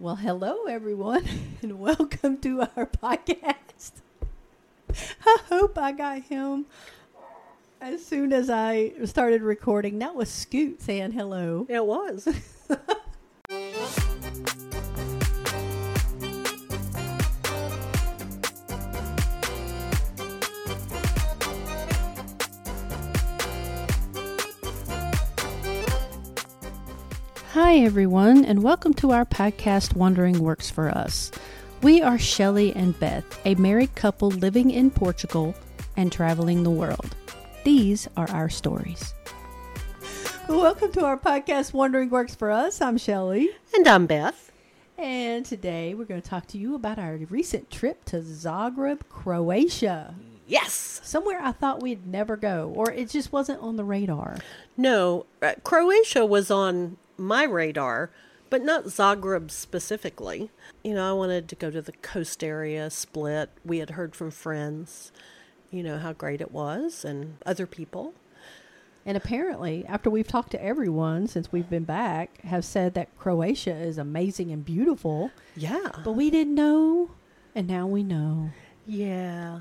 Well, hello everyone, and welcome to our podcast. I hope I got him as soon as I started recording. That was Scoot saying hello. It was. Hi everyone, and welcome to our podcast Wandering Works for Us. We are Shelley and Beth, a married couple living in Portugal and traveling the world. These are our stories. Welcome to our podcast Wandering Works for Us. I'm Shelley. and I'm Beth. And today we're going to talk to you about our recent trip to Zagreb, Croatia. Yes. Somewhere I thought we'd never go, or it just wasn't on the radar. No, uh, Croatia was on my radar, but not Zagreb specifically. You know, I wanted to go to the coast area, Split. We had heard from friends, you know, how great it was and other people. And apparently, after we've talked to everyone since we've been back, have said that Croatia is amazing and beautiful, Yeah. but we didn't know, and now we know. Yeah.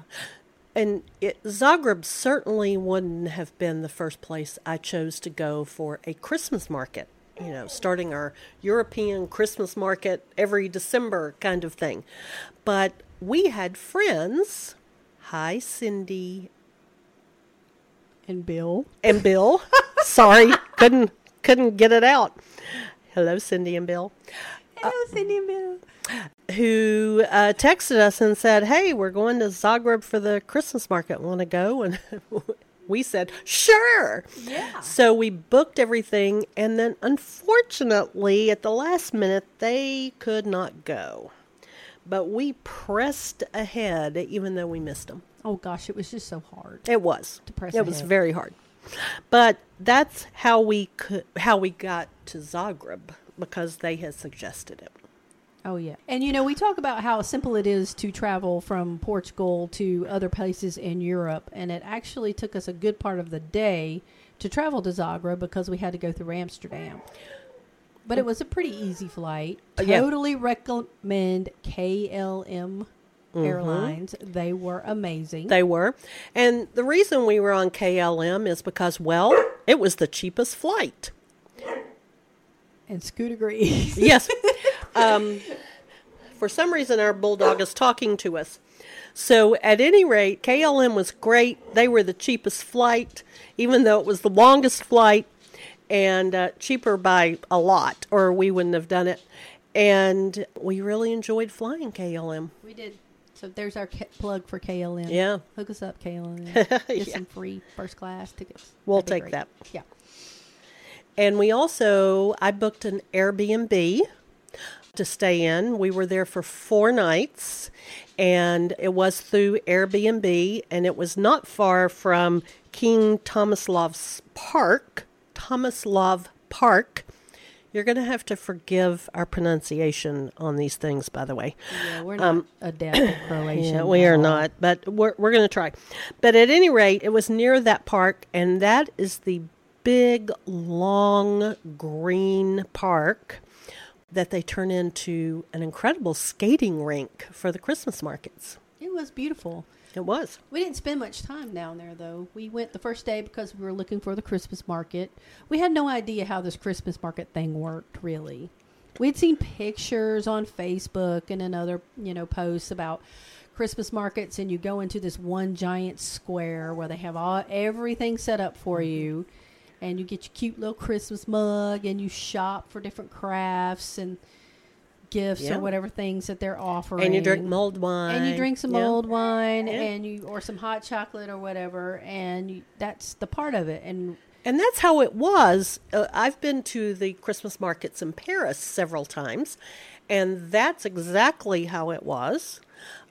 And it, Zagreb certainly wouldn't have been the first place I chose to go for a Christmas market. You know, starting our European Christmas market every December kind of thing. But we had friends. Hi, Cindy And Bill, and Bill. Sorry, couldn't couldn't get it out. Hello, Cindy and Bill. hello, Cindy and Bill. who uh, texted us and said, "Hey, we're going to Zagreb for the Christmas market. Want to go?" And we said, "Sure." Yeah. So we booked everything, and then unfortunately, at the last minute, they could not go. But we pressed ahead, even though we missed them. Oh gosh, it was just so hard. It was. To press it was very hard. But that's how we could, how we got to Zagreb because they had suggested it. Oh yeah. And you know, we talk about how simple it is to travel from Portugal to other places in Europe, and it actually took us a good part of the day to travel to Zagreb because we had to go through Amsterdam. But it was a pretty easy flight. Uh. Totally recommend KLM Airlines. They were amazing. They were. And the reason we were on KLM is because, well, it was the cheapest flight. and Scoot agrees. Yes. um, for some reason, our bulldog is talking to us. So, at any rate, KLM was great. They were the cheapest flight, even though it was the longest flight and uh, cheaper by a lot, or we wouldn't have done it. And we really enjoyed flying KLM. we did. So there's our K- plug for KLM. Yeah. Hook us up, KLM. Get Yeah. some free first class tickets. We'll take great. that. Yeah. And we also, I booked an Airbnb to stay in. We were there for four nights, and it was through Airbnb, and it was not far from King Tomislav's Park, Tomislav Park. You're going to have to forgive our pronunciation on these things, by the way. Yeah, we're not adept at Croatian. Um, Yeah, we are all. not, but we're, we're going to try. But at any rate, it was near that park, and that is the big, long, green park that they turn into an incredible skating rink for the Christmas markets. It was beautiful. It was. We didn't spend much time down there, though. We went the first day because we were looking for the Christmas market. We had no idea how this Christmas market thing worked, really. We'd seen pictures on Facebook and in other, you know, posts about Christmas markets, and you go into this one giant square where they have all everything set up for mm-hmm. you, and you get your cute little Christmas mug, and you shop for different crafts and gifts Yeah. or whatever things that they're offering. And you drink mulled wine. and you drink some Yeah. old wine Yeah. and you or some hot chocolate or whatever and you, that's the part of it and And that's how it was. Uh, I've been to the Christmas markets in Paris several times, and that's exactly how it was.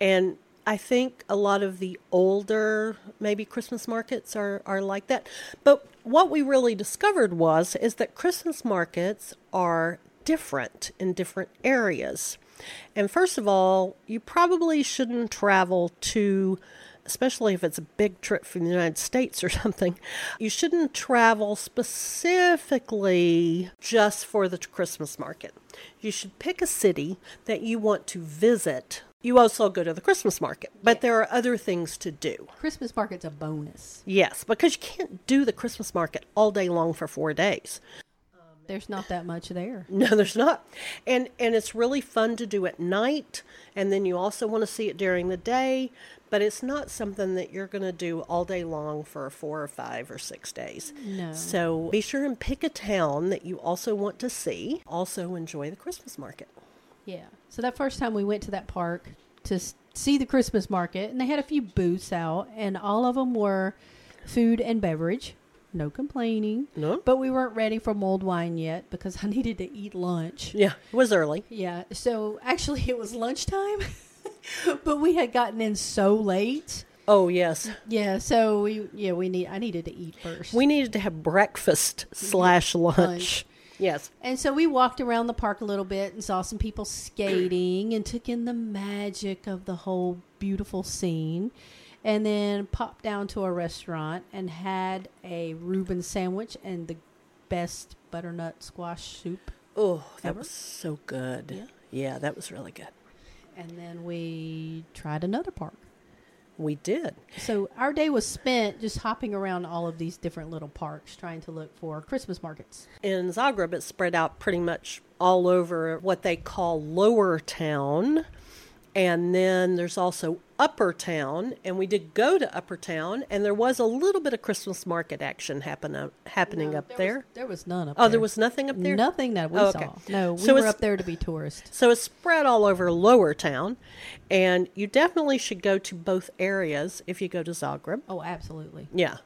And I think a lot of the older, maybe Christmas markets are, are like that. But what we really discovered was is that Christmas markets are different in different areas. And first of all, you probably shouldn't travel to especially if it's a big trip from the United States or something, you shouldn't travel specifically just for the Christmas market. You should pick a city that you want to visit. You also go to the Christmas market, but there are other things to do. Christmas market's a bonus. Yes, because you can't do the Christmas market all day long for four days. Um, there's not that much there. No, there's not. And and it's really fun to do at night and then you also want to see it during the day, but it's not something that you're going to do all day long for 4 or 5 or 6 days. No. So be sure and pick a town that you also want to see. Also enjoy the Christmas market. Yeah. So that first time we went to that park to see the Christmas market, and they had a few booths out, and all of them were food and beverage. No complaining. No? But we weren't ready for mulled wine yet because I needed to eat lunch. Yeah, it was early. Yeah. So actually, it was lunchtime, but we had gotten in so late. Oh, yes. Yeah. So we yeah we need I needed to eat first. We needed to have breakfast slash lunch. Yes. And so we walked around the park a little bit and saw some people skating and took in the magic of the whole beautiful scene. And then popped down to a restaurant and had a Reuben sandwich and the best butternut squash soup. Oh, that Ever? was so good. Yeah. yeah, that was really good. And then we tried another park. We did. So our day was spent just hopping around all of these different little parks trying to look for Christmas markets. In Zagreb, it's spread out pretty much all over what they call Lower Town. And then there's also Upper Town. And we did go to Upper Town, and there was a little bit of Christmas market action happen, uh, happening up there. Was, there was none up oh, there. there was nothing up there? Nothing that we Oh, okay. saw. No, we So were up there to be tourists. So it's spread all over Lower Town. And you definitely should go to both areas if you go to Zagreb. Oh, absolutely. Yeah.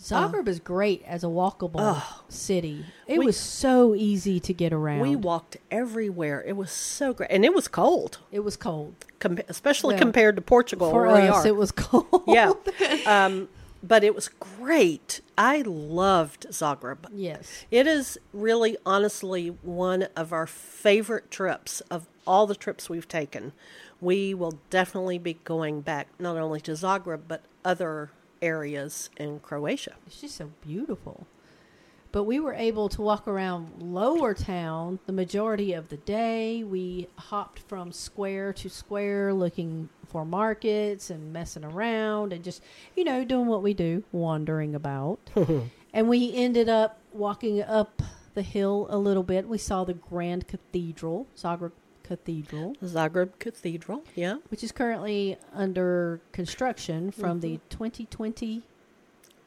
Zagreb is great as a walkable city. It We- was so easy to get around. We walked everywhere. It was so great. And it was cold, it was cold. com- especially Well, compared to Portugal, For us, it was cold. yeah. Um, but it was great. I loved Zagreb. yes. It is really, honestly, one of our favorite trips of all the trips we've taken. We will definitely be going back not only to Zagreb, but other areas in Croatia. It's just so beautiful. But we were able to walk around Lower Town the majority of the day. We hopped from square to square looking for markets and messing around and just, you know, doing what we do, wandering about. and we ended up walking up the hill a little bit. We saw the Grand Cathedral, Zagreb Cathedral, Zagreb Cathedral, yeah. which is currently under construction from the mm-hmm. 2020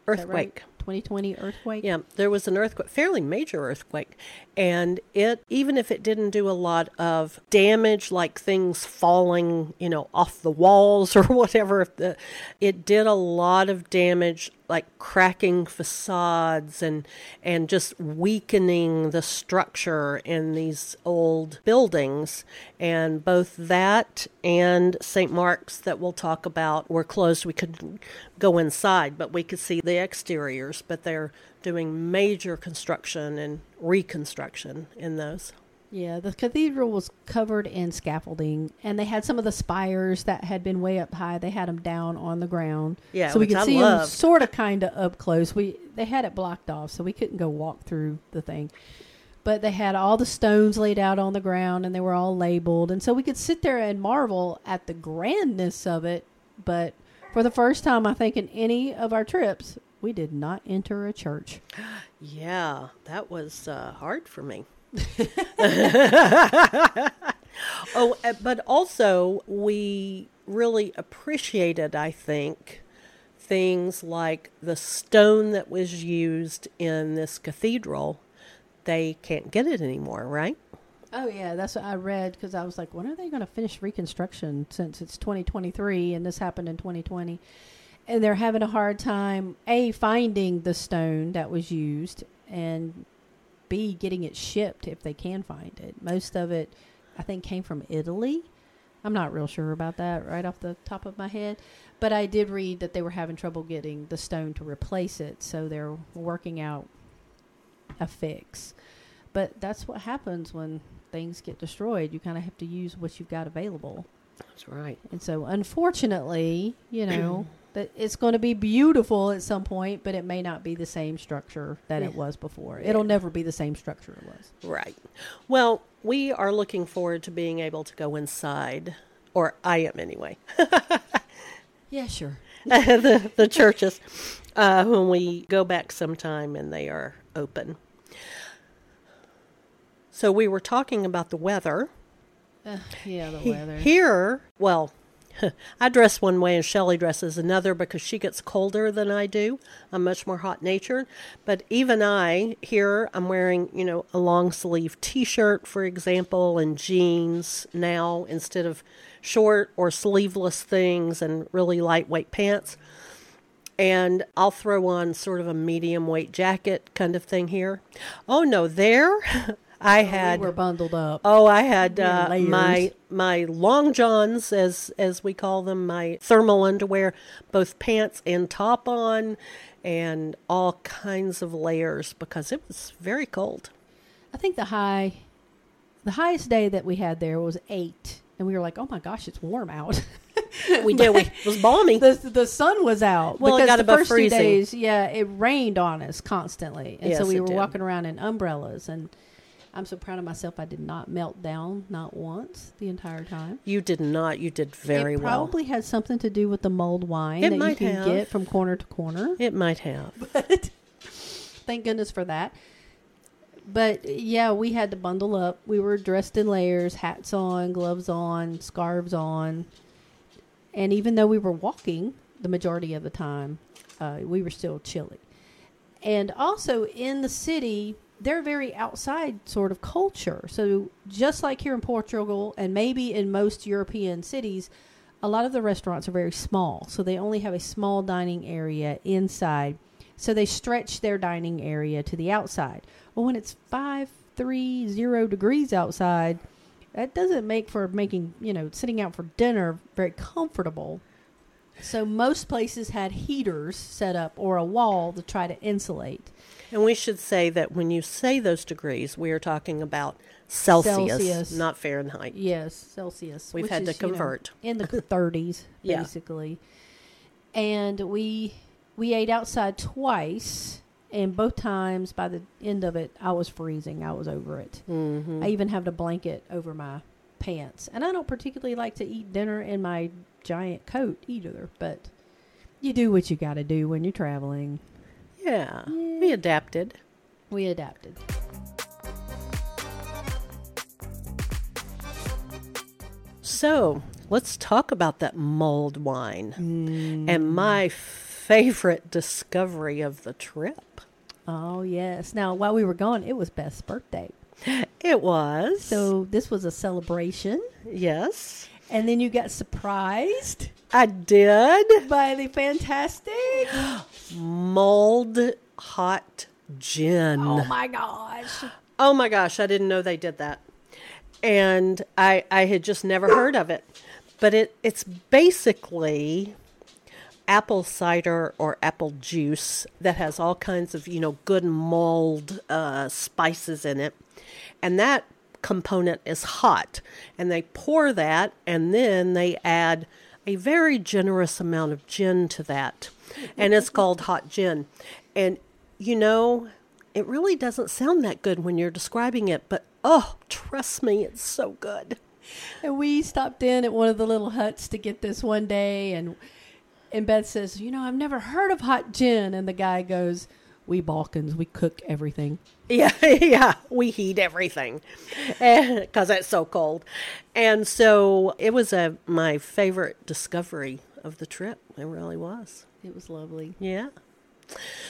Earthquake. right? 2020 earthquake. Yeah, there was an earthquake, fairly major earthquake, and it even if it didn't do a lot of damage, like things falling, you know, off the walls or whatever, if the, it did a lot of damage, like cracking facades and and just weakening the structure in these old buildings. And both that and St. Mark's that we'll talk about were closed. We couldn't go inside, but we could see the exteriors. But they're doing major construction and reconstruction in those. Yeah, the cathedral was covered in scaffolding, and they had some of the spires that had been way up high. They had them down on the ground, Yeah, so we could I see them sort of, kind of up close. We they had it blocked off, so we couldn't go walk through the thing. But they had all the stones laid out on the ground, and they were all labeled, and so we could sit there and marvel at the grandness of it. But for the first time, I think in any of our trips, we did not enter a church. Yeah, that was uh, hard for me. Oh, uh, but also we really appreciated, I think, things like the stone that was used in this cathedral. They can't get it anymore, right? Oh yeah, that's what I read because I was like, when are they going to finish reconstruction since it's 2023 and this happened in 2020? And they're having a hard time a finding the stone that was used and b getting it shipped if they can find it. Most of it, I think, came from Italy. I'm not real sure about that right off the top of my head, but I did read that they were having trouble getting the stone to replace it, so they're working out a fix. But that's what happens when things get destroyed. You kind of have to use what you've got available. That's right. And so, unfortunately, you know, that it's going to be beautiful at some point, but it may not be the same structure that it was before. It'll never be the same structure it was. Right. Well, we are looking forward to being able to go inside, or I am anyway, Yeah, sure. the, the churches uh, when we go back sometime and they are open. So we were talking about the weather. Uh, yeah, the weather. Here, well, I dress one way and Shelley dresses another because she gets colder than I do. I'm much more hot natured. But even I, here, I'm wearing, you know, a long sleeve t shirt, for example, and jeans now instead of short or sleeveless things and really lightweight pants. And I'll throw on sort of a medium weight jacket kind of thing here. Oh no, there I had we were bundled up. Oh, I had uh, my my long johns, as as we call them, my thermal underwear, both pants and top on, and all kinds of layers because it was very cold. I think the high, the highest day that we had there was eight, and we were like, "Oh my gosh, it's warm out." We did. It was balmy. the the sun was out. Well, it because got the first freezing. two days, yeah, it rained on us constantly, and so we were did. walking around in umbrellas. And I'm so proud of myself; I did not melt down, not once, the entire time. you did not. You did very it well. probably had something to do with the mulled wine It that you can have. get from corner to corner. It might have. But Thank goodness for that. But yeah, we had to bundle up. We were dressed in layers, hats on, gloves on, scarves on. And even though we were walking the majority of the time, uh, we were still chilly. And also in the city, they're very outside sort of culture. So just like here in Portugal and maybe in most European cities, a lot of the restaurants are very small. So they only have a small dining area inside. So they stretch their dining area to the outside. Well, when it's five, three, zero degrees outside, that doesn't make for making, you know, sitting out for dinner very comfortable. So most places had heaters set up or a wall to try to insulate. And we should say that when you say those degrees, we are talking about Celsius, Celsius. not Fahrenheit. Yes, Celsius. We've had to is, you know, convert. in the 30s, Yeah. basically. And we we ate outside twice, and both times by the end of it, I was freezing. I was over it. Mm-hmm. I even have a blanket over my pants, and I don't particularly like to eat dinner in my giant coat either. But you do what you got to do when you're traveling. Yeah, we adapted. We adapted. So let's talk about that mulled wine mm. and my favorite discovery of the trip. Oh yes. Now while we were gone, it was Beth's birthday, It was. so this was a celebration. yes, And then you got surprised I did. by the fantastic. Mulled hot gin. Oh my gosh. Oh my gosh, I didn't know they did that. And I I had just never heard of it. But it it's basically apple cider or apple juice that has all kinds of, you know, good mulled uh, spices in it. And that component is hot. And they pour that and then they add a very generous amount of gin to that. And it's called hot gin. And you know, it really doesn't sound that good when you're describing it, but oh, trust me, it's so good. And we stopped in at one of the little huts to get this one day, and and Beth says, "You know, I've never heard of hot gin." And the guy goes, "We Balkans, we cook everything." Yeah, yeah, we heat everything eh, because it's so cold. And so it was a my favorite discovery of the trip. It really was. It was lovely. Yeah.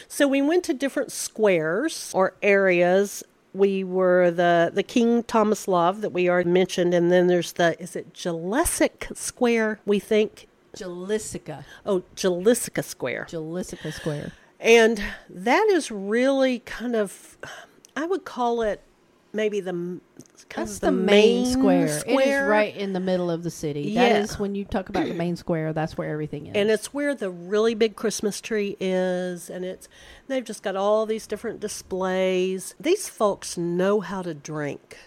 So we went to different squares or areas. We were the the King Tomislav that we already mentioned, and then there's the is it Jalesic Square? We think. Jalisica, Oh, Jalisica Square. Jalisica Square. And that is really kind of, I would call it maybe the kind That's of the, main, square. It is right in the middle of the city. That Yeah. is when you talk about the main square. That's where everything is. And it's where the really big Christmas tree is, and it's they've just got all these different displays. These folks know how to drink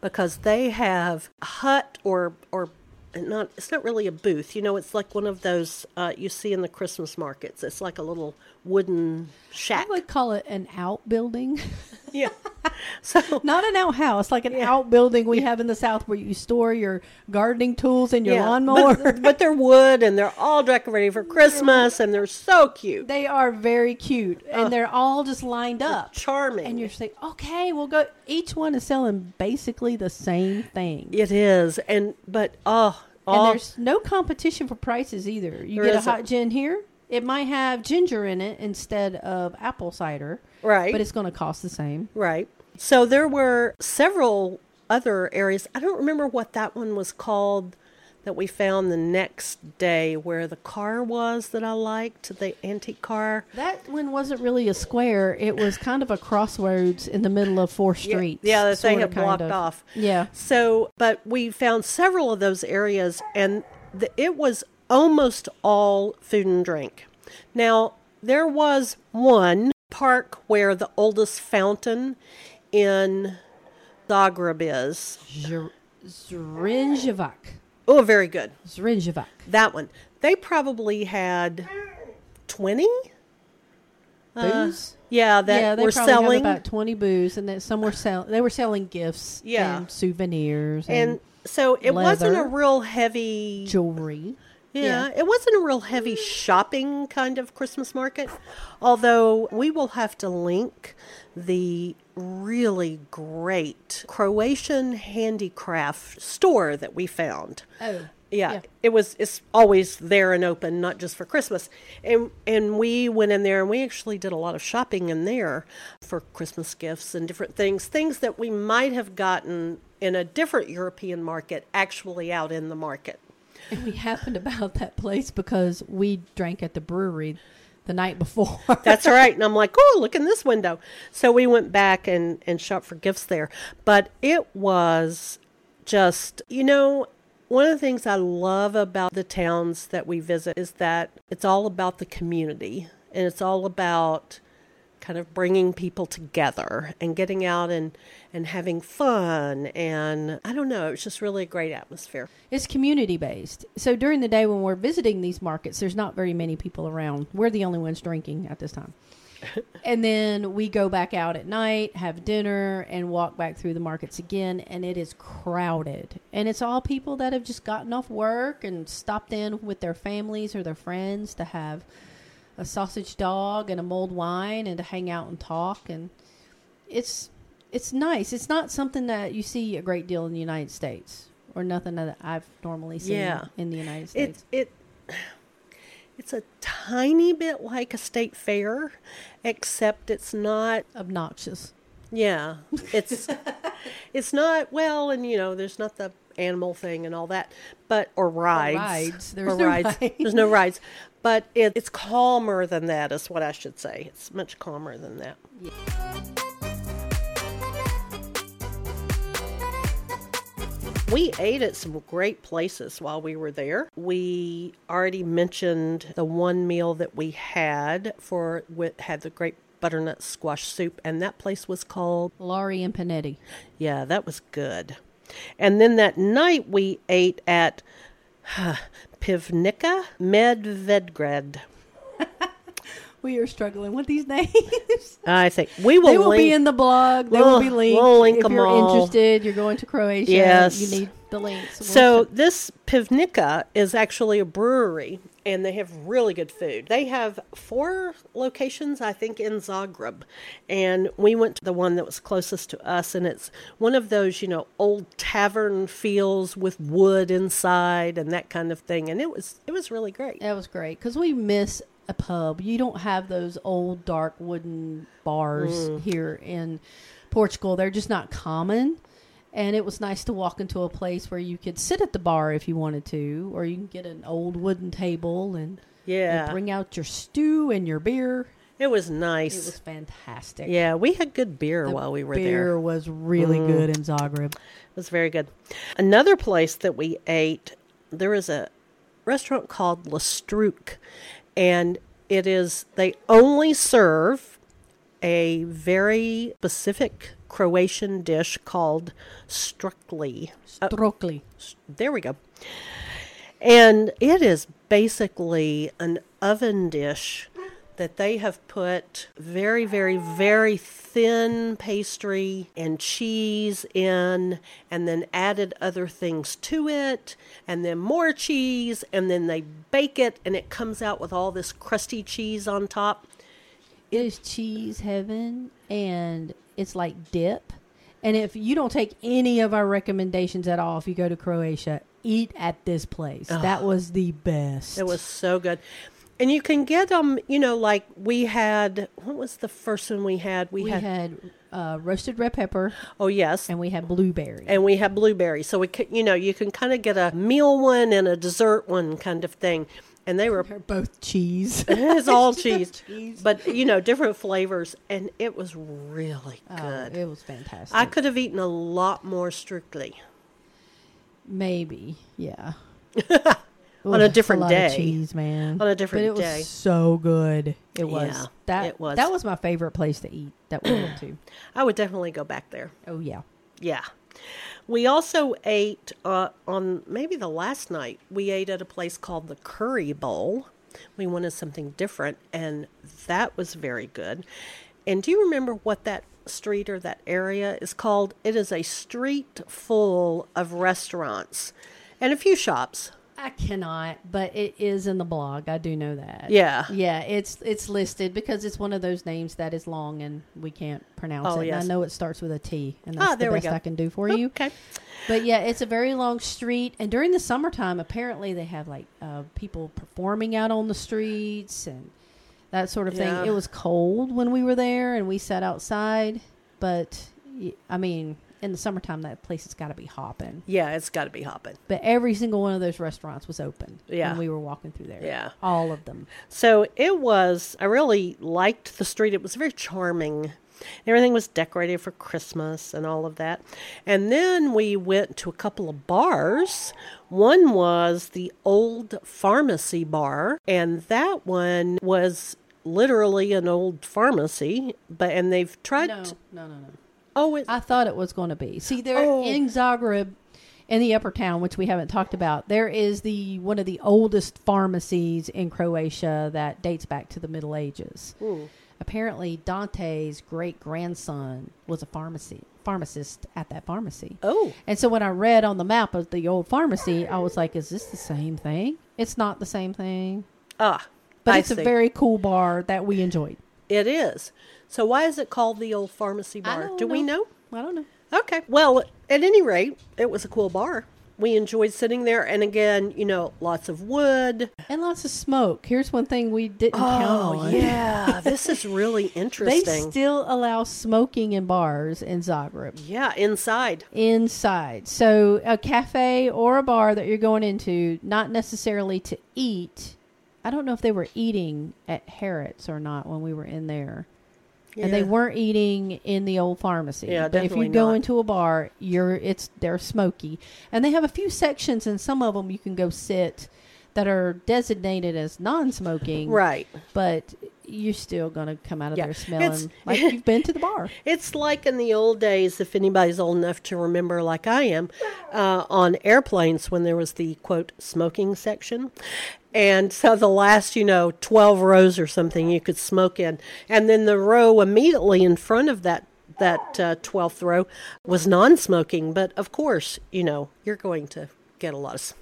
because they have hut or or not it's not really a booth. You know, it's like one of those uh, you see in the Christmas markets. It's like a little wooden shack. I would call it an outbuilding. yeah. So Not an outhouse, like an outbuilding we have in the South where you store your gardening tools and your yeah, lawnmower. but, but they're wood and they're all decorated for Christmas and they're so cute, they are very cute and they're all just lined up. charming. And you're saying, okay, we'll go. Each one is selling basically the same thing. it is, and but oh, And oh there's no competition for prices either. You get a hot gin here, it might have ginger in it instead of apple cider, right, but it's going to cost the same. right. So there were several other areas. I don't remember what that one was called that we found the next day where the car was that I liked, the antique car. That one wasn't really a square. It was kind of a crossroads in the middle of four Yeah, streets. Yeah, that they had blocked of. off. Yeah. So, but we found several of those areas, and the, it was almost all food and drink. Now, there was one park where the oldest fountain in Zagreb is. Zr- Zrinjevac. Oh, very good. Zrinjevac. That one. They probably had 20? Uh, booze? Yeah, that yeah, they were probably selling. about twenty booze, and then some were sell. They were selling gifts, Yeah. and souvenirs, and, and so it wasn't a real heavy jewelry. Yeah, Yeah. it wasn't a real heavy shopping kind of Christmas market. Although we will have to link the really great Croatian handicraft store that we found. Oh, Yeah, Yeah. it was it's always there and open, not just for Christmas. And and we went in there and we actually did a lot of shopping in there for Christmas gifts and different things, things that we might have gotten in a different European market actually out in the market. And we happened about that place because we drank at the brewery the night before. That's right. And I'm like, oh, look in this window. So we went back and, and shopped for gifts there. But it was just, you know, one of the things I love about the towns that we visit is that it's all about the community and it's all about kind of bringing people together and getting out and, and having fun. And I don't know, it's just really a great atmosphere. It's community based. So during the day when we're visiting these markets, there's not very many people around. We're the only ones drinking at this time. and then we go back out at night, have dinner, and walk back through the markets again. And it is crowded. And it's all people that have just gotten off work and stopped in with their families or their friends to have a sausage dog and a mulled wine and to hang out and talk. And it's it's nice. It's not something that you see a great deal in the United States, or nothing that I've normally seen Yeah. in the United It States. it it's a tiny bit like a state fair, except it's not. Obnoxious. Yeah, it's it's not well, and you know, there's not the animal thing and all that, but or rides. rides. There's Or no rides. rides. There's no rides, but it, it's calmer than that. Is what I should say. It's much calmer than that. We ate at some great places while we were there. We already mentioned the one meal that we had for with, had the great butternut squash soup, and that place was called Lari and Penati. yeah, that was good. And then that night we ate at Pivnica Medvedgrad. We are struggling with these names. I think we will. they will link, be in the blog. They We'll- will be linked. we'll link if 'em you're all. interested, you're going to Croatia. Yes. You need the links. We'll So this Pivnica is actually a brewery, and they have really good food. They have four locations, I think, in Zagreb, and we went to the one that was closest to us, and it's one of those, you know, old tavern feels with wood inside and that kind of thing, and it was it was really great. that was great because we miss a pub. You don't have those old dark wooden bars Mm. here in Portugal. They're just not common. And it was nice to walk into a place where you could sit at the bar if you wanted to, or you can get an old wooden table and, and Yeah, bring out your stew and your beer. it was nice. It was fantastic. yeah, we had good beer The while we were beer there. Beer was really mm. good in Zagreb. It was very good. Another place that we ate, there is a restaurant called La Štruk, and it is, they only serve a very specific Croatian dish called strukli. Uh, Strokli. there we go. And it is basically an oven dish that they have put very, very, very thin pastry and cheese in, and then added other things to it, and then more cheese, and then they bake it, and it comes out with all this crusty cheese on top. It is cheese heaven, and it's like dip. And if you don't take any of our recommendations at all, if you go to Croatia, eat at this place. That was the best. It was so good. And you can get them, you know, like we had, what was the first one we had? We had uh, roasted red pepper, oh, yes. and we had blueberry. and we have blueberry. So we, you know, you can kind of get a meal one and a dessert one kind of thing. And they were They're both cheese. it's all cheese, cheese. but you know, different flavors, and it was really Oh, good. it was fantastic. I could have eaten a lot more strukli. Maybe, yeah. On a different of day. cheese, man. On a different but it day. was so good. It was Yeah, that. it was. That was my favorite place to eat that we went to. I would definitely go back there. Oh yeah. Yeah. We also ate uh, on maybe the last night. We ate at a place called the Curry Bowl. We wanted something different, and that was very good. And do you remember what that street or that area is called? It is a street full of restaurants and a few shops. I cannot, but it is in the blog. I do know that. Yeah. Yeah, it's it's listed because it's one of those names that is long and we can't pronounce Oh, it. yes. And I know it starts with a T, and that's Ah, there the we best go. I can do for you. Okay. But yeah, it's a very long street, and during the summertime, apparently they have like uh, people performing out on the streets and that sort of thing. It was cold when we were there, and we sat outside. But I mean, in the summertime, that place has got to be hopping. Yeah, it's got to be hopping. But every single one of those restaurants was open. Yeah. when we were walking through there. Yeah. all of them. So it was, I really liked the street. It was very charming. Everything was decorated for Christmas and all of that. And then we went to a couple of bars. One was the old pharmacy bar, and that one was literally an old pharmacy, but and they've tried No, to, no, no, no. Oh, it, I thought it was going to be. See, there Oh. in Zagreb, in the upper town, which we haven't talked about, there is the one of the oldest pharmacies in Croatia that dates back to the Middle Ages. Hmm. Apparently, Dante's great grandson was a pharmacy pharmacist at that pharmacy. oh, And so when I read on the map of the old pharmacy, I was like, "Is this the same thing?" It's not the same thing, ah, but I it's a very cool bar that we enjoyed. it is. So why is it called the old pharmacy bar? Do we know. know? I don't know. Okay. Well, at any rate, it was a cool bar. We enjoyed sitting there, and again, you know, lots of wood. And lots of smoke. Here's one thing we didn't oh, count on. Oh, yeah, this is really interesting. They still allow smoking in bars in Zagreb yeah, inside. inside. So a cafe or a bar that you're going into, not necessarily to eat. I don't know if they were eating at Harat's or not when we were in there. And they weren't eating in the old pharmacy. Yeah, but if you go not. into a bar, you're it's they're smoky, and they have a few sections, and some of them you can go sit that are designated as non-smoking. Right. but you're still gonna come out of Yeah, there it's- smelling like you've been to the bar. It's like in the old days, if anybody's old enough to remember, like I am, uh, on airplanes when there was the quote smoking section. And so the last, you know, 12 rows or something you could smoke in. And then the row immediately in front of that that uh, 12th row was non-smoking, but of course, you know, you're going to get a lot of s-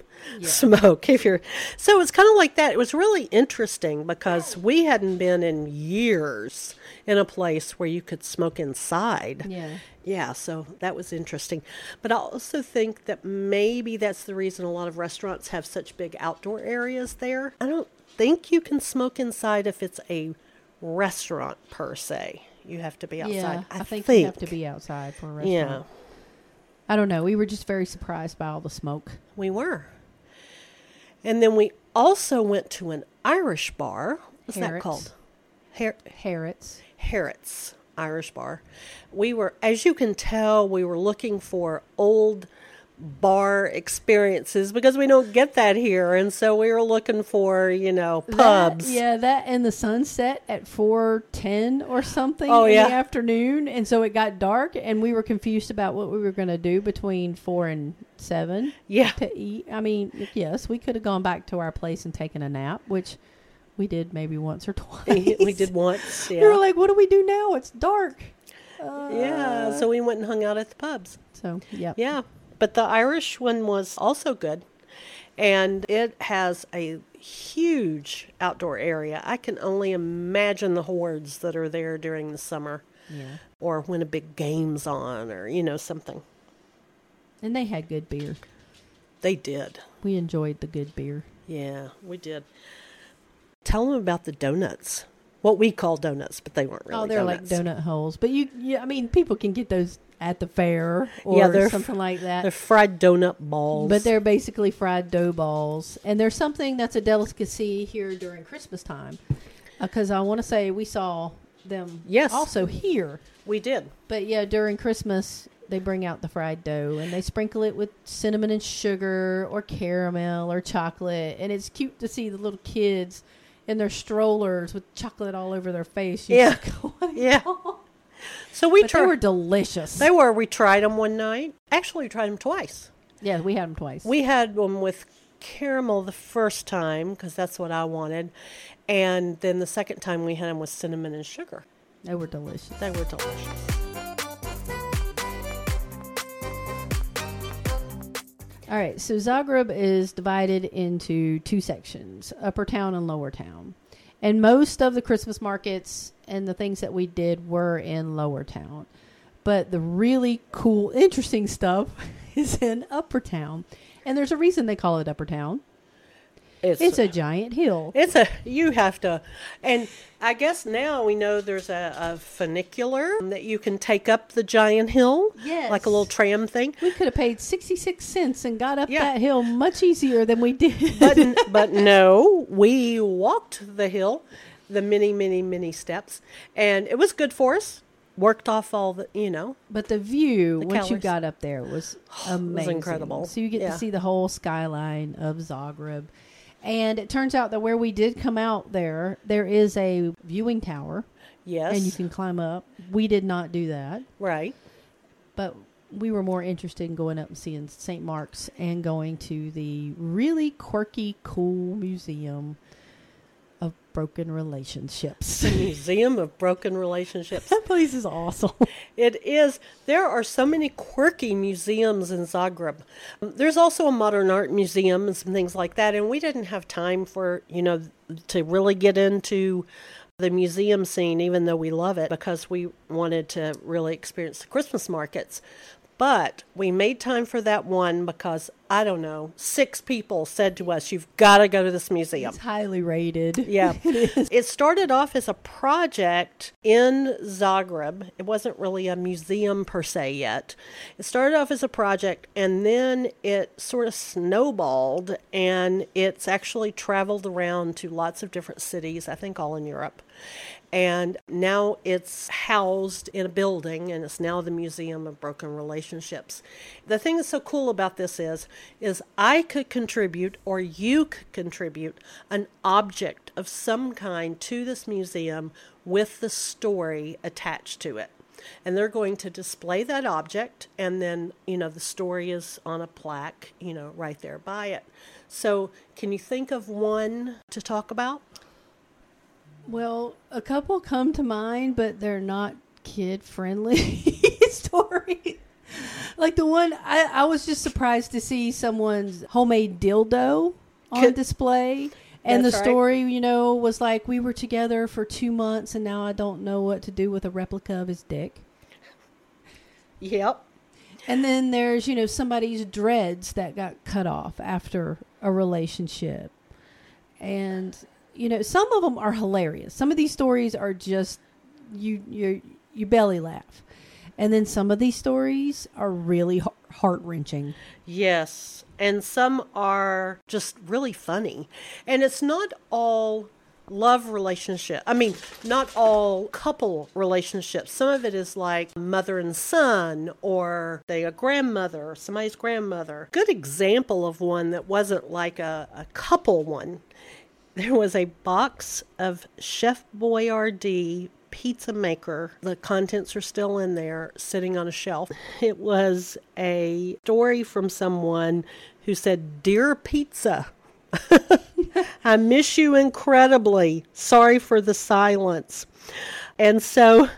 smoke if you're so it's kind of like that. It was really interesting because we hadn't been in years in a place where you could smoke inside. Yeah. yeah so that was interesting. But i also think that maybe that's the reason a lot of restaurants have such big outdoor areas there. I don't think you can smoke inside if it's a restaurant per se. You have to be outside Yeah, i, I think, think you have to be outside for a restaurant. yeah I don't know. We were just very surprised by all the smoke. We were. And then we also went to an Irish bar. What's that called? Har- Harat's. Harat's Irish Bar. We were, as you can tell, we were looking for old bar experiences because we don't get that here. And so we were looking for, you know, pubs. That, yeah, that and the sunset at four ten or something Oh, in yeah. the afternoon, and so it got dark, and we were confused about what we were going to do between four and seven Yeah. to eat. I mean, yes, we could have gone back to our place and taken a nap, which we did maybe once or twice. we did once. We were like, "What do we do now? It's dark." Uh, Yeah. So we went and hung out at the pubs. So yeah, Yeah. But the Irish one was also good. And it has a huge outdoor area. I can only imagine the hordes that are there during the summer yeah, or when a big game's on or, you know, something. and they had good beer. They did. We enjoyed the good beer. Yeah, we did. Tell them about the donuts. What we call donuts, but they weren't really oh, they're donuts. like donut holes, but you, yeah, I mean, people can get those at the fair or Yeah, they're f- something like that. They're fried donut balls. But they're basically fried dough balls, and there's something that's a delicacy here during Christmas time, uh, because I want to say we saw them Yes. also here. we did. But yeah, during Christmas they bring out the fried dough and they sprinkle it with cinnamon and sugar or caramel or chocolate, and it's cute to see the little kids in their strollers with chocolate all over their face. You Yeah. go, Yeah. Going-" So we But they tried. were delicious. They were. We tried them one night. Actually, we tried them twice. yeah, we had them twice. We had them with caramel the first time because that's what I wanted, and then the second time we had them with cinnamon and sugar. they were delicious. They were delicious. All right, so Zagreb is divided into two sections, upper town and lower town. And most of the Christmas markets and the things that we did were in lower town. But the really cool, interesting stuff is in upper town. And there's a reason they call it upper town. It's It's a giant hill. It's a you have to, and I guess now we know there's a, a funicular that you can take up the giant hill, Yes. like a little tram thing. We could have paid 66 cents and got up Yeah. that hill much easier than we did. But but no, we walked the hill, the many many many steps, and it was good for us. Worked off all the you know. But the view The once you got up there was amazing. incredible. So you get Yeah. to see the whole skyline of Zagreb. And it turns out that where we did come out there, there is a viewing tower Yes, and you can climb up. We did not do that, right. but we were more interested in going up and seeing St. Mark's and going to the really quirky, cool museum of broken relationships. The Museum of Broken Relationships. that place is awesome. It is. There are so many quirky museums in Zagreb. There's also a modern art museum and some things like that. And we didn't have time for, you know, to really get into the museum scene, even though we love it, because we wanted to really experience the Christmas markets. But we made time for that one because, I don't know, six people said to us, You've got to go to this museum. It's highly rated. Yeah. it started off as a project in Zagreb. It wasn't really a museum per se yet. It started off as a project and then it sort of snowballed and it's actually traveled around to lots of different cities, I think all in Europe. And now it's housed in a building and it's now the Museum of Broken Relationships. The thing that's so cool about this is is I could contribute or you could contribute an object of some kind to this museum with the story attached to it. And they're going to display that object and then, you know, the story is on a plaque, you know, right there by it. So, can you think of one to talk about? Well, a couple come to mind, but they're not kid friendly stories. Like the one I, I was just surprised to see someone's homemade dildo on Could- display. And the right. story, you know, was like we were together for two months and now I don't know what to do with a replica of his dick. Yep. And then there's, you know, somebody's dreads that got cut off after a relationship. And you know, some of them are hilarious. Some of these stories are just you you you belly laugh. And then some of these stories are really heart-wrenching. Yes, and some are just really funny. And it's not all love relationship. I mean, not all couple relationships. Some of it is like mother and son, or they a grandmother, somebody's grandmother. Good example of one that wasn't like a, a couple one. There was a box of Chef Boyardee pizza maker. The contents are still in there, sitting on a shelf. It was a story from someone who said, Dear Pizza, I miss you incredibly. Sorry for the silence. And so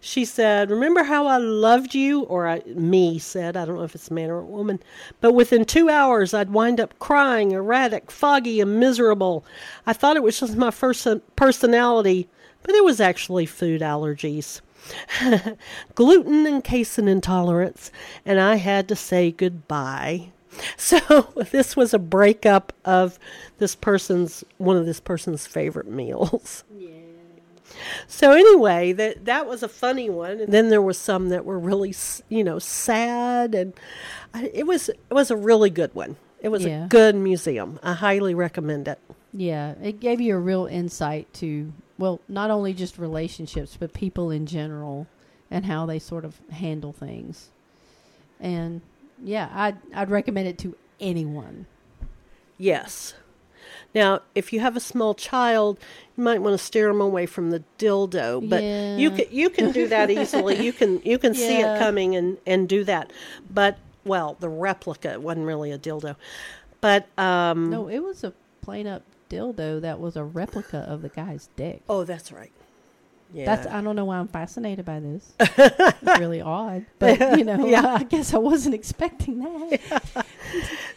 she said, Remember how I loved you? Or I, me said, I don't know if it's a man or a woman. But within two hours, I'd wind up crying, erratic, foggy, and miserable. I thought it was just my first personality, but it was actually food allergies. gluten and casein intolerance, and I had to say goodbye. So this was a breakup of this person's one of this person's favorite meals. Yeah. So anyway, that that was a funny one. And then there was some that were really, you know, sad, and it was it was a really good one. It was Yeah. a good museum. I highly recommend it. Yeah, it gave you a real insight to well, not only just relationships, but people in general and how they sort of handle things. And yeah, I'd I'd recommend it to anyone. Yes. Now, if you have a small child, you might want to steer them away from the dildo, but you can you can do that easily. You can you can see it coming and and do that. But well, the replica wasn't really a dildo. But um No, it was a plain up dildo that was a replica of the guy's dick. oh, that's right. Yeah. That's I don't know why I'm fascinated by this. it's really odd, but you know, Yeah. I guess I wasn't expecting that.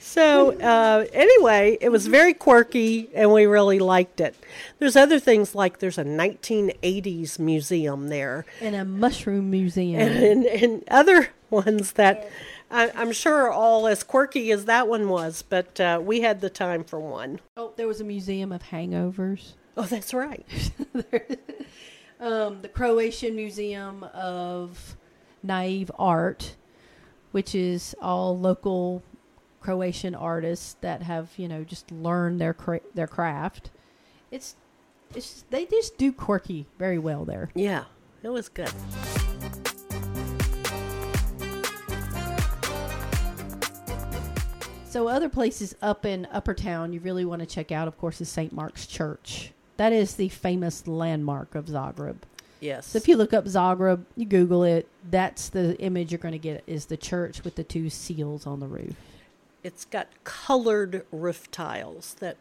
So uh, anyway, it was very quirky, and we really liked it. There's other things like there's a 1980s museum there, and a mushroom museum. and, and, and other ones that I, I'm sure are all as quirky as that one was. But uh, we had the time for one. oh, there was a museum of hangovers. Oh, that's right. um, the Croatian Museum of Naive Art, which is all local Croatian artists that have you know just learned their cra- their craft. It's it's they just do quirky very well there. Yeah, it was good. So other places up in Upper Town you really want to check out, of course, is St. Mark's Church. That is the famous landmark of Zagreb. Yes. So if you look up Zagreb, you Google it. That's the image you're going to get is the church with the two seals on the roof. It's got colored roof tiles that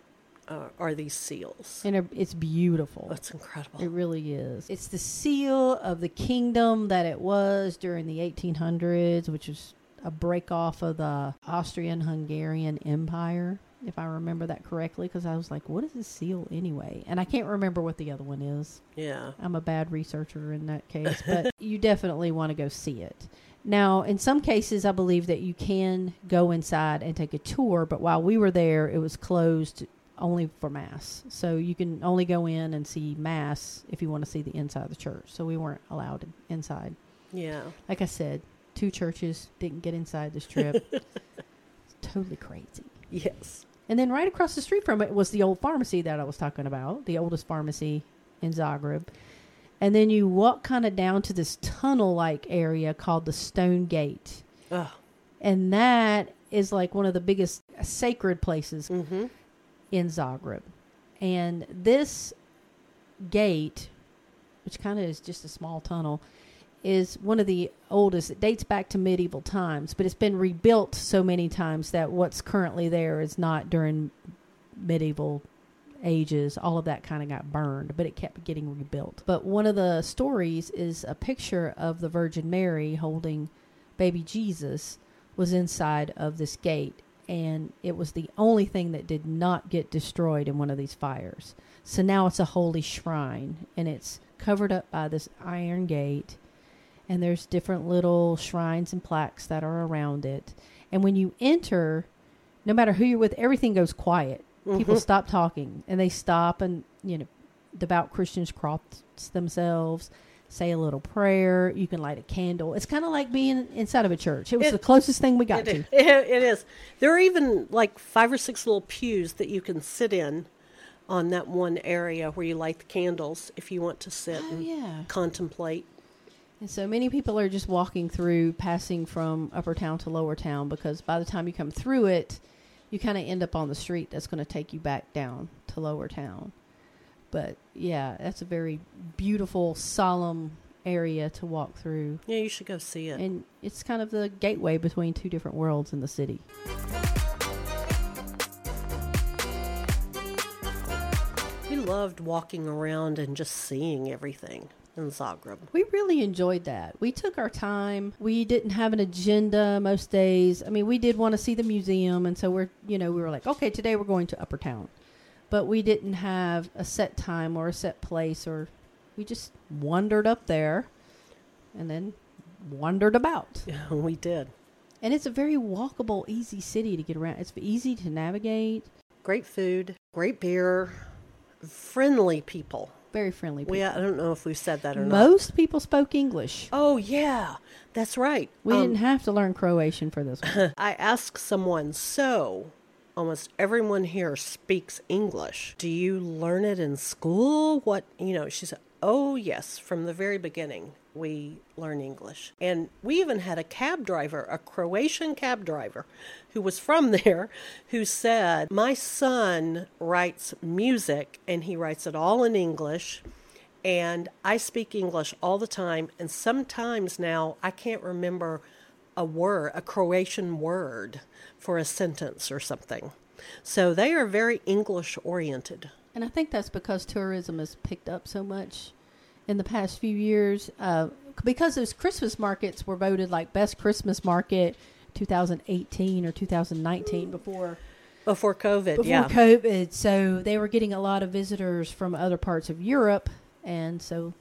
uh, are these seals. And it's beautiful. That's incredible. It really is. It's the seal of the kingdom that it was during the 1800s, which was a break off of the Austrian Hungarian Empire, if I remember that correctly, because I was like, what is a seal anyway? And I can't remember what the other one is. yeah. I'm a bad researcher in that case, but you definitely want to go see it. Now, in some cases, I believe that you can go inside and take a tour, but while we were there, it was closed only for Mass. So you can only go in and see Mass if you want to see the inside of the church. So we weren't allowed inside. Yeah. Like I said, two churches didn't get inside this trip. it's totally crazy. Yes. And then right across the street from it was the old pharmacy that I was talking about, the oldest pharmacy in Zagreb. And then you walk kind of down to this tunnel like area called the Stone Gate. Oh. And that is like one of the biggest sacred places Mm-hmm. in Zagreb. And this gate, which kind of is just a small tunnel, is one of the oldest. It dates back to medieval times, but it's been rebuilt so many times that what's currently there is not during medieval ages. All of that kind of got burned, but it kept getting rebuilt. But one of the stories is a picture of the Virgin Mary holding baby Jesus was inside of this gate and it was the only thing that did not get destroyed in one of these fires. So now it's a holy shrine and it's covered up by this iron gate and there's different little shrines and plaques that are around it. And when you enter, no matter who you're with, everything goes quiet. People Mhm. stop talking and they stop and, you know, devout Christians cross themselves, say a little prayer. You can light a candle. It's kind of like being inside of a church. It was It- the closest thing we got It, to. it is. There are even like five or six little pews that you can sit in on that one area where you light the candles if you want to sit Oh, and yeah. contemplate. And so many people are just walking through, passing from upper town to lower town because by the time you come through it, you kind of end up on the street that's going to take you back down to lower town. But yeah, that's a very beautiful, solemn area to walk through. Yeah, you should go see it. And it's kind of the gateway between two different worlds in the city. We loved walking around and just seeing everything in Zagreb. We really enjoyed that. We took our time. We didn't have an agenda most days. I mean, we did want to see the museum, and so we're, you know, we were like, okay, today we're going to Upper Town. But we didn't have a set time or a set place, or we just wandered up there and then wandered about. Yeah, we did. And it's a very walkable, easy city to get around. It's easy to navigate, Great food, great beer, friendly people. Very friendly. We, people. I don't know if we've said that or not. Most people spoke English. Oh, yeah, that's right. We Um, didn't have to learn Croatian for this one. I asked someone, so almost everyone here speaks English. Do you learn it in school? What, you know, she said, oh, yes, from the very beginning we learn English. And we even had a cab driver, a Croatian cab driver who was from there, who said, my son writes music and he writes it all in English. And I speak English all the time. And sometimes now I can't remember a word, a Croatian word for a sentence or something. So they are very English oriented. And I think that's because tourism has picked up so much in the past few years. Uh, because those Christmas markets were voted like best Christmas market 2018 or 2019 before Before COVID, before yeah. COVID. So they were getting a lot of visitors from other parts of Europe, and so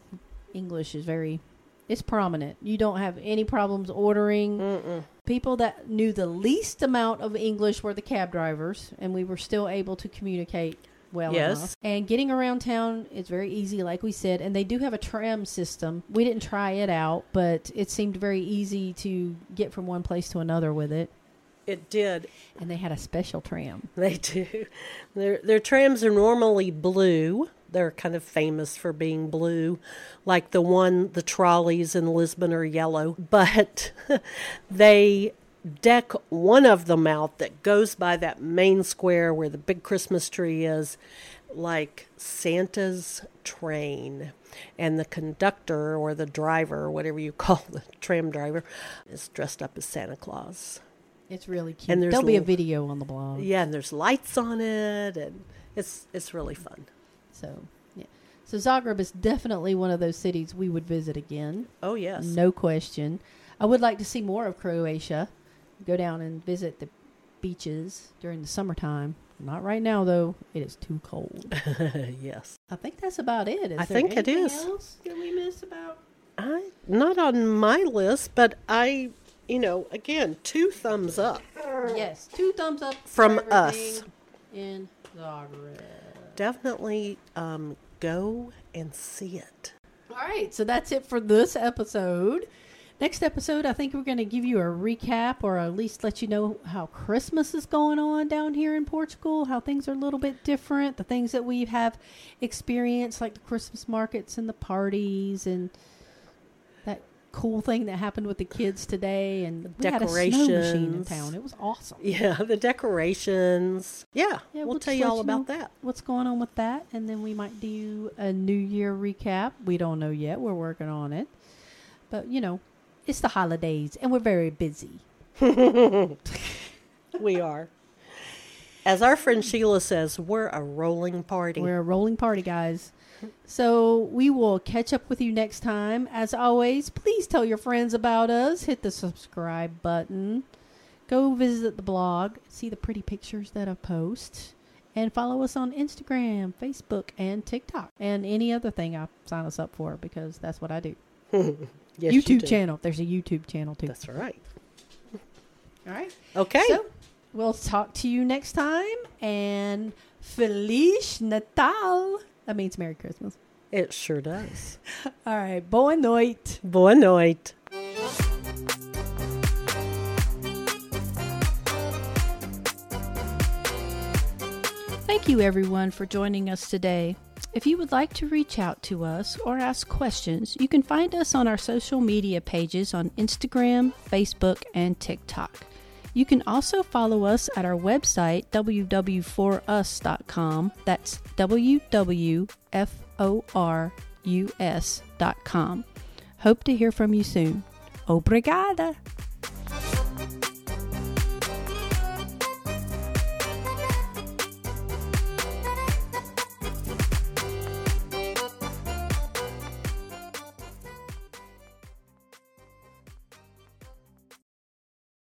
English is very it's prominent. You don't have any problems ordering. Mm-mm. People that knew the least amount of English were the cab drivers, and we were still able to communicate well Yes. enough. And getting around town is very easy, like we said. And they do have a tram system. We didn't try it out, but it seemed very easy to get from one place to another with it. It did. And they had a special tram. They do. Their their trams are normally blue. They're kind of famous for being blue, like the one the trolleys in Lisbon are yellow. But they deck one of them out that goes by that main square where the big Christmas tree is, like Santa's train. And the conductor or the driver, or whatever you call the tram driver, is dressed up as Santa Claus. It's really cute. And There'll be a video on the blog. Yeah, and there's lights on it, and it's it's really fun. So, yeah. So Zagreb is definitely one of those cities we would visit again. Oh yes, No question. I would like to see more of Croatia. Go down and visit the beaches during the summertime. Not right now, though. It is too cold. yes. I think that's about it. Is I think it is. anything. Else that we missed about? I not on my list, but I, you know, again, two thumbs up. Yes, two thumbs up From us. in Zagreb. Definitely um, go and see it. All right, so that's it for this episode. Next episode, I think we're going to give you a recap or at least let you know how Christmas is going on down here in Portugal, how things are a little bit different, the things that we have experienced, like the Christmas markets and the parties and that cool thing that happened with the kids today. And we had a snow machine in town. It was awesome. Yeah, the decorations. Yeah, Yeah, we'll, we'll tell you all about that. What's going on with that? And then we might do a New Year recap. We don't know yet. We're working on it. But, you know, it's the holidays and we're very busy. We are. As our friend Sheila says, we're a rolling party. We're a rolling party, guys. So we will catch up with you next time. As always, please tell your friends about us. Hit the subscribe button. Go visit the blog. See the pretty pictures that I post. And follow us on Instagram, Facebook, and TikTok. And any other thing I sign us up for because that's what I do. Yes, YouTube do. channel. There's a YouTube channel too. That's right. All right. Okay. So we'll talk to you next time. And Feliz Natal. That means Merry Christmas. it sure does. All right. Boa noite. Boa noite. Thank you, everyone, for joining us today. If you would like to reach out to us or ask questions, you can find us on our social media pages on Instagram, Facebook, and TikTok. You can also follow us at our website, www4us.com. That's www.forus.com. Hope to hear from you soon. Obrigada!